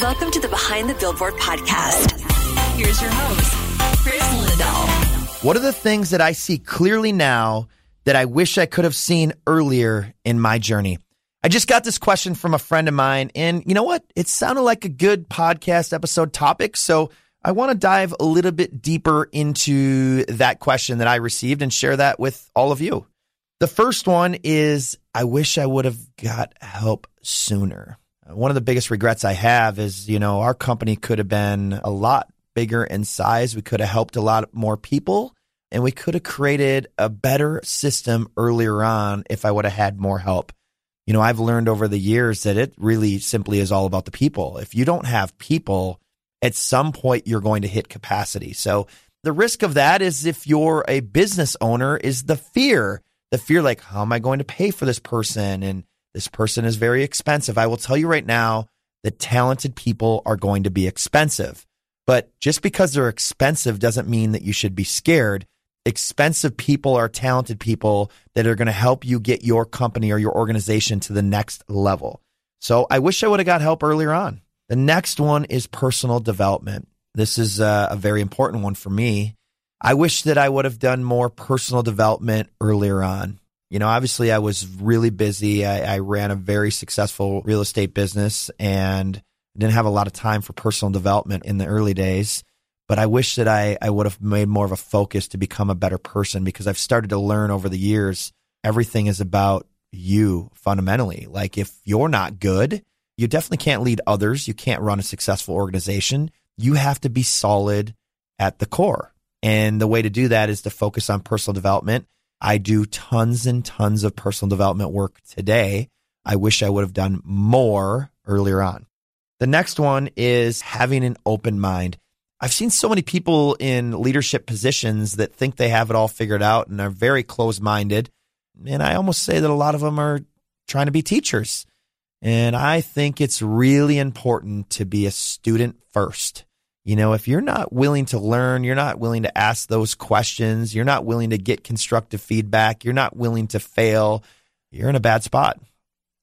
Welcome to the Behind the Billboard podcast. Here's your host, Kris Lindahl. What are the things that I see clearly now that I wish I could have seen earlier in my journey? I just got this question from a friend of mine, and you know what? It sounded like a good podcast episode topic. So I want to dive a little bit deeper into that question that I received and share that with all of you. The first one is I wish I would have got help sooner. One of the biggest regrets I have is, you know, our company could have been a lot bigger in size. We could have helped a lot more people and we could have created a better system earlier on if I would have had more help. You know, I've learned over the years that it really simply is all about the people. If you don't have people, at some point you're going to hit capacity. So the risk of that is if you're a business owner is the fear, the fear like, how am I going to pay for this person? And this person is very expensive. I will tell you right now that talented people are going to be expensive. But just because they're expensive doesn't mean that you should be scared. Expensive people are talented people that are going to help you get your company or your organization to the next level. So I wish I would have got help earlier on. The next one is personal development. This is a, a very important one for me. I wish that I would have done more personal development earlier on. You know, obviously I was really busy. I, I ran a very successful real estate business and didn't have a lot of time for personal development in the early days. But I wish that I, I would have made more of a focus to become a better person because I've started to learn over the years everything is about you fundamentally. Like if you're not good, you definitely can't lead others. You can't run a successful organization. You have to be solid at the core. And the way to do that is to focus on personal development I do tons and tons of personal development work today. I wish I would have done more earlier on. The next one is having an open mind. I've seen so many people in leadership positions that think they have it all figured out and are very close minded. And I almost say that a lot of them are trying to be teachers. And I think it's really important to be a student first. You know, if you're not willing to learn, you're not willing to ask those questions, you're not willing to get constructive feedback, you're not willing to fail, you're in a bad spot.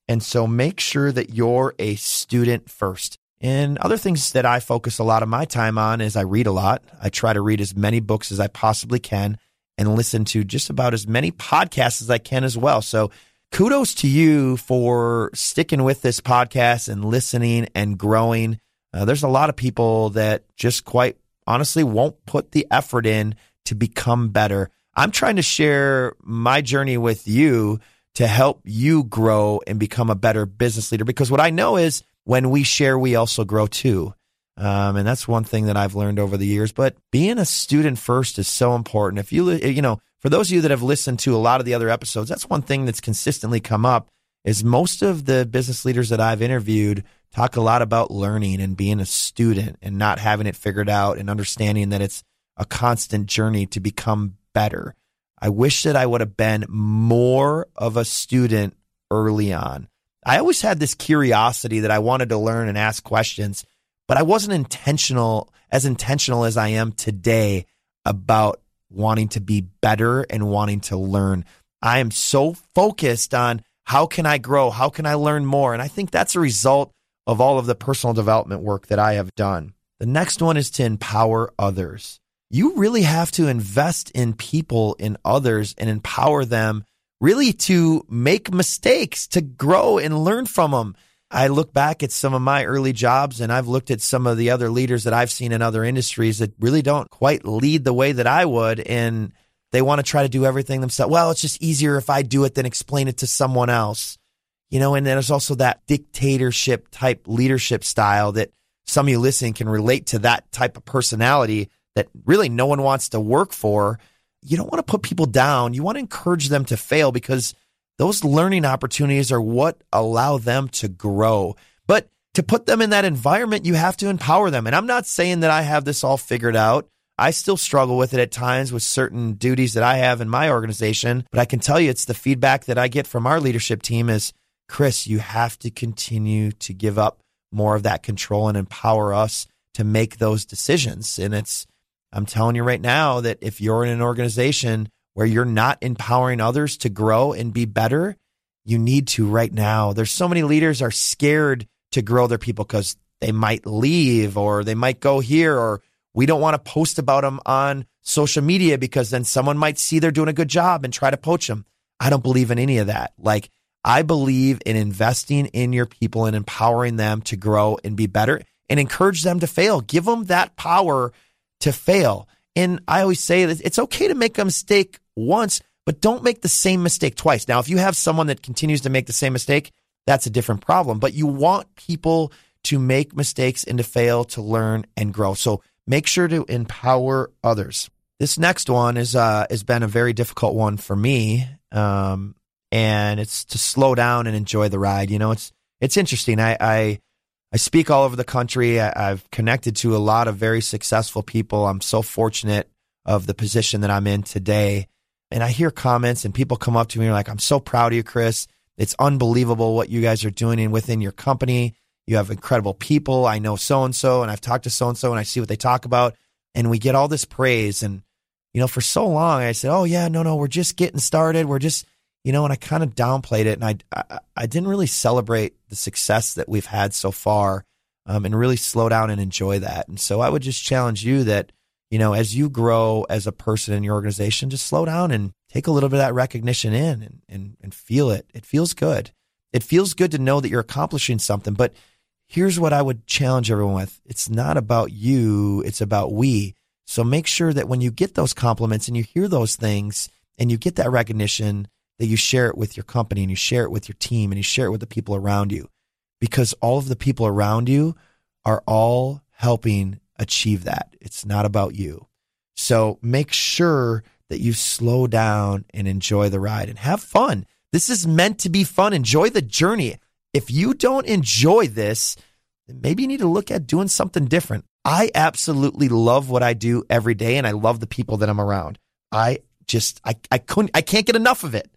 And so make sure that you're a student first. And other things that I focus a lot of my time on is I read a lot. I try to read as many books as I possibly can and listen to just about as many podcasts as I can as well. So kudos to you for sticking with this podcast and listening and growing. Uh, there's a lot of people that just quite honestly won't put the effort in to become better. I'm trying to share my journey with you to help you grow and become a better business leader because what I know is when we share, we also grow too. Um, and that's one thing that I've learned over the years. But being a student first is so important. If you, you know, for those of you that have listened to a lot of the other episodes, that's one thing that's consistently come up is most of the business leaders that I've interviewed talk a lot about learning and being a student and not having it figured out and understanding that it's a constant journey to become better. I wish that I would have been more of a student early on. I always had this curiosity that I wanted to learn and ask questions, but I wasn't intentional, as intentional as I am today about wanting to be better and wanting to learn. I am so focused on how can I grow? How can I learn more? And I think that's a result of all of the personal development work that I have done. The next one is to empower others. You really have to invest in people, in others, and empower them really to make mistakes, to grow and learn from them. I look back at some of my early jobs and I've looked at some of the other leaders that I've seen in other industries that really don't quite lead the way that I would. And they want to try to do everything themselves. Well, it's just easier if I do it than explain it to someone else you know, and then there's also that dictatorship type leadership style that some of you listening can relate to that type of personality that really no one wants to work for. You don't want to put people down. You want to encourage them to fail because those learning opportunities are what allow them to grow. But to put them in that environment, you have to empower them. And I'm not saying that I have this all figured out. I still struggle with it at times with certain duties that I have in my organization, but I can tell you it's the feedback that I get from our leadership team is Kris, you have to continue to give up more of that control and empower us to make those decisions. And it's, I'm telling you right now that if you're in an organization where you're not empowering others to grow and be better, you need to right now. There's so many leaders are scared to grow their people because they might leave or they might go here or we don't want to post about them on social media because then someone might see they're doing a good job and try to poach them. I don't believe in any of that. Like I believe in investing in your people and empowering them to grow and be better and encourage them to fail. Give them that power to fail. And I always say that it's okay to make a mistake once, but don't make the same mistake twice. Now, if you have someone that continues to make the same mistake, that's a different problem. But you want people to make mistakes and to fail to learn and grow. So make sure to empower others. This next one is uh, has been a very difficult one for me, um, and it's to slow down and enjoy the ride. You know, it's it's interesting. I I, I speak all over the country. I, I've connected to a lot of very successful people. I'm so fortunate of the position that I'm in today, and I hear comments and people come up to me and like, "I'm so proud of you, Kris. It's unbelievable what you guys are doing and within your company. You have incredible people. I know so and so, and I've talked to so and so, and I see what they talk about, and we get all this praise. And you know, for so long, I said, "Oh yeah, no, no, we're just getting started. We're just." You know, and I kind of downplayed it, and I, I, I didn't really celebrate the success that we've had so far, um, and really slow down and enjoy that. And so I would just challenge you that you know, as you grow as a person in your organization, just slow down and take a little bit of that recognition in and, and, and feel it. It feels good. It feels good to know that you're accomplishing something. But here's what I would challenge everyone with it's not about you, it's about we. So make sure that when you get those compliments and you hear those things and you get that recognition, that you share it with your company and you share it with your team and you share it with the people around you. Because all of the people around you are all helping achieve that. It's not about you. So make sure that you slow down and enjoy the ride and have fun. This is meant to be fun. Enjoy the journey. If you don't enjoy this, maybe you need to look at doing something different. I absolutely love what I do every day and I love the people that I'm around. I just I, I couldn't I can't get enough of it.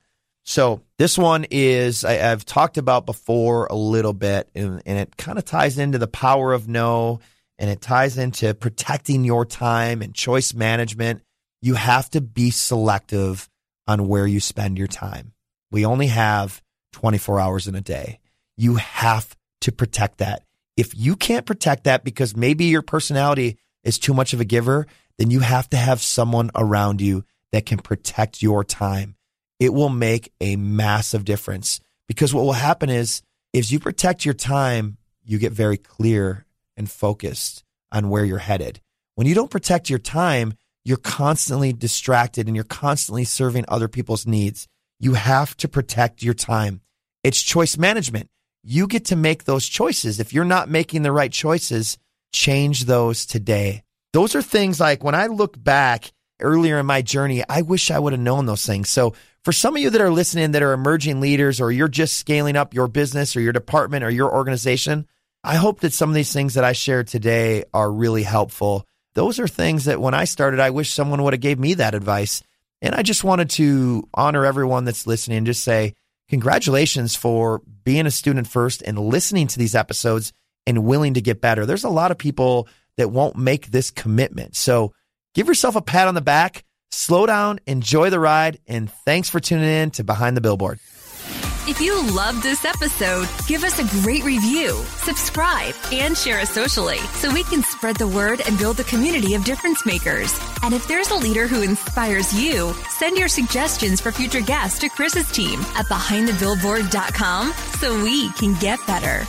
So this one is I, have talked about before a little bit and, and it kind of ties into the power of no and it ties into protecting your time and choice management. You have to be selective on where you spend your time. We only have 24 hours in a day. You have to protect that. If you can't protect that because maybe your personality is too much of a giver, then you have to have someone around you that can protect your time. It will make a massive difference because what will happen is if you protect your time, you get very clear and focused on where you're headed. When you don't protect your time, you're constantly distracted and you're constantly serving other people's needs. You have to protect your time. It's choice management. You get to make those choices. If you're not making the right choices, change those today. Those are things like when I look back earlier in my journey, I wish I would have known those things. So for some of you that are listening that are emerging leaders or you're just scaling up your business or your department or your organization, I hope that some of these things that I shared today are really helpful. Those are things that when I started, I wish someone would have gave me that advice. And I just wanted to honor everyone that's listening and just say congratulations for being a student first and listening to these episodes and willing to get better. There's a lot of people that won't make this commitment. So give yourself a pat on the back, slow down, enjoy the ride, and thanks for tuning in to Behind the Billboard. If you loved this episode, give us a great review, subscribe, and share us socially so we can spread the word and build a community of difference makers. And if there's a leader who inspires you, send your suggestions for future guests to Kris's team at behindthebillboard.com so we can get better.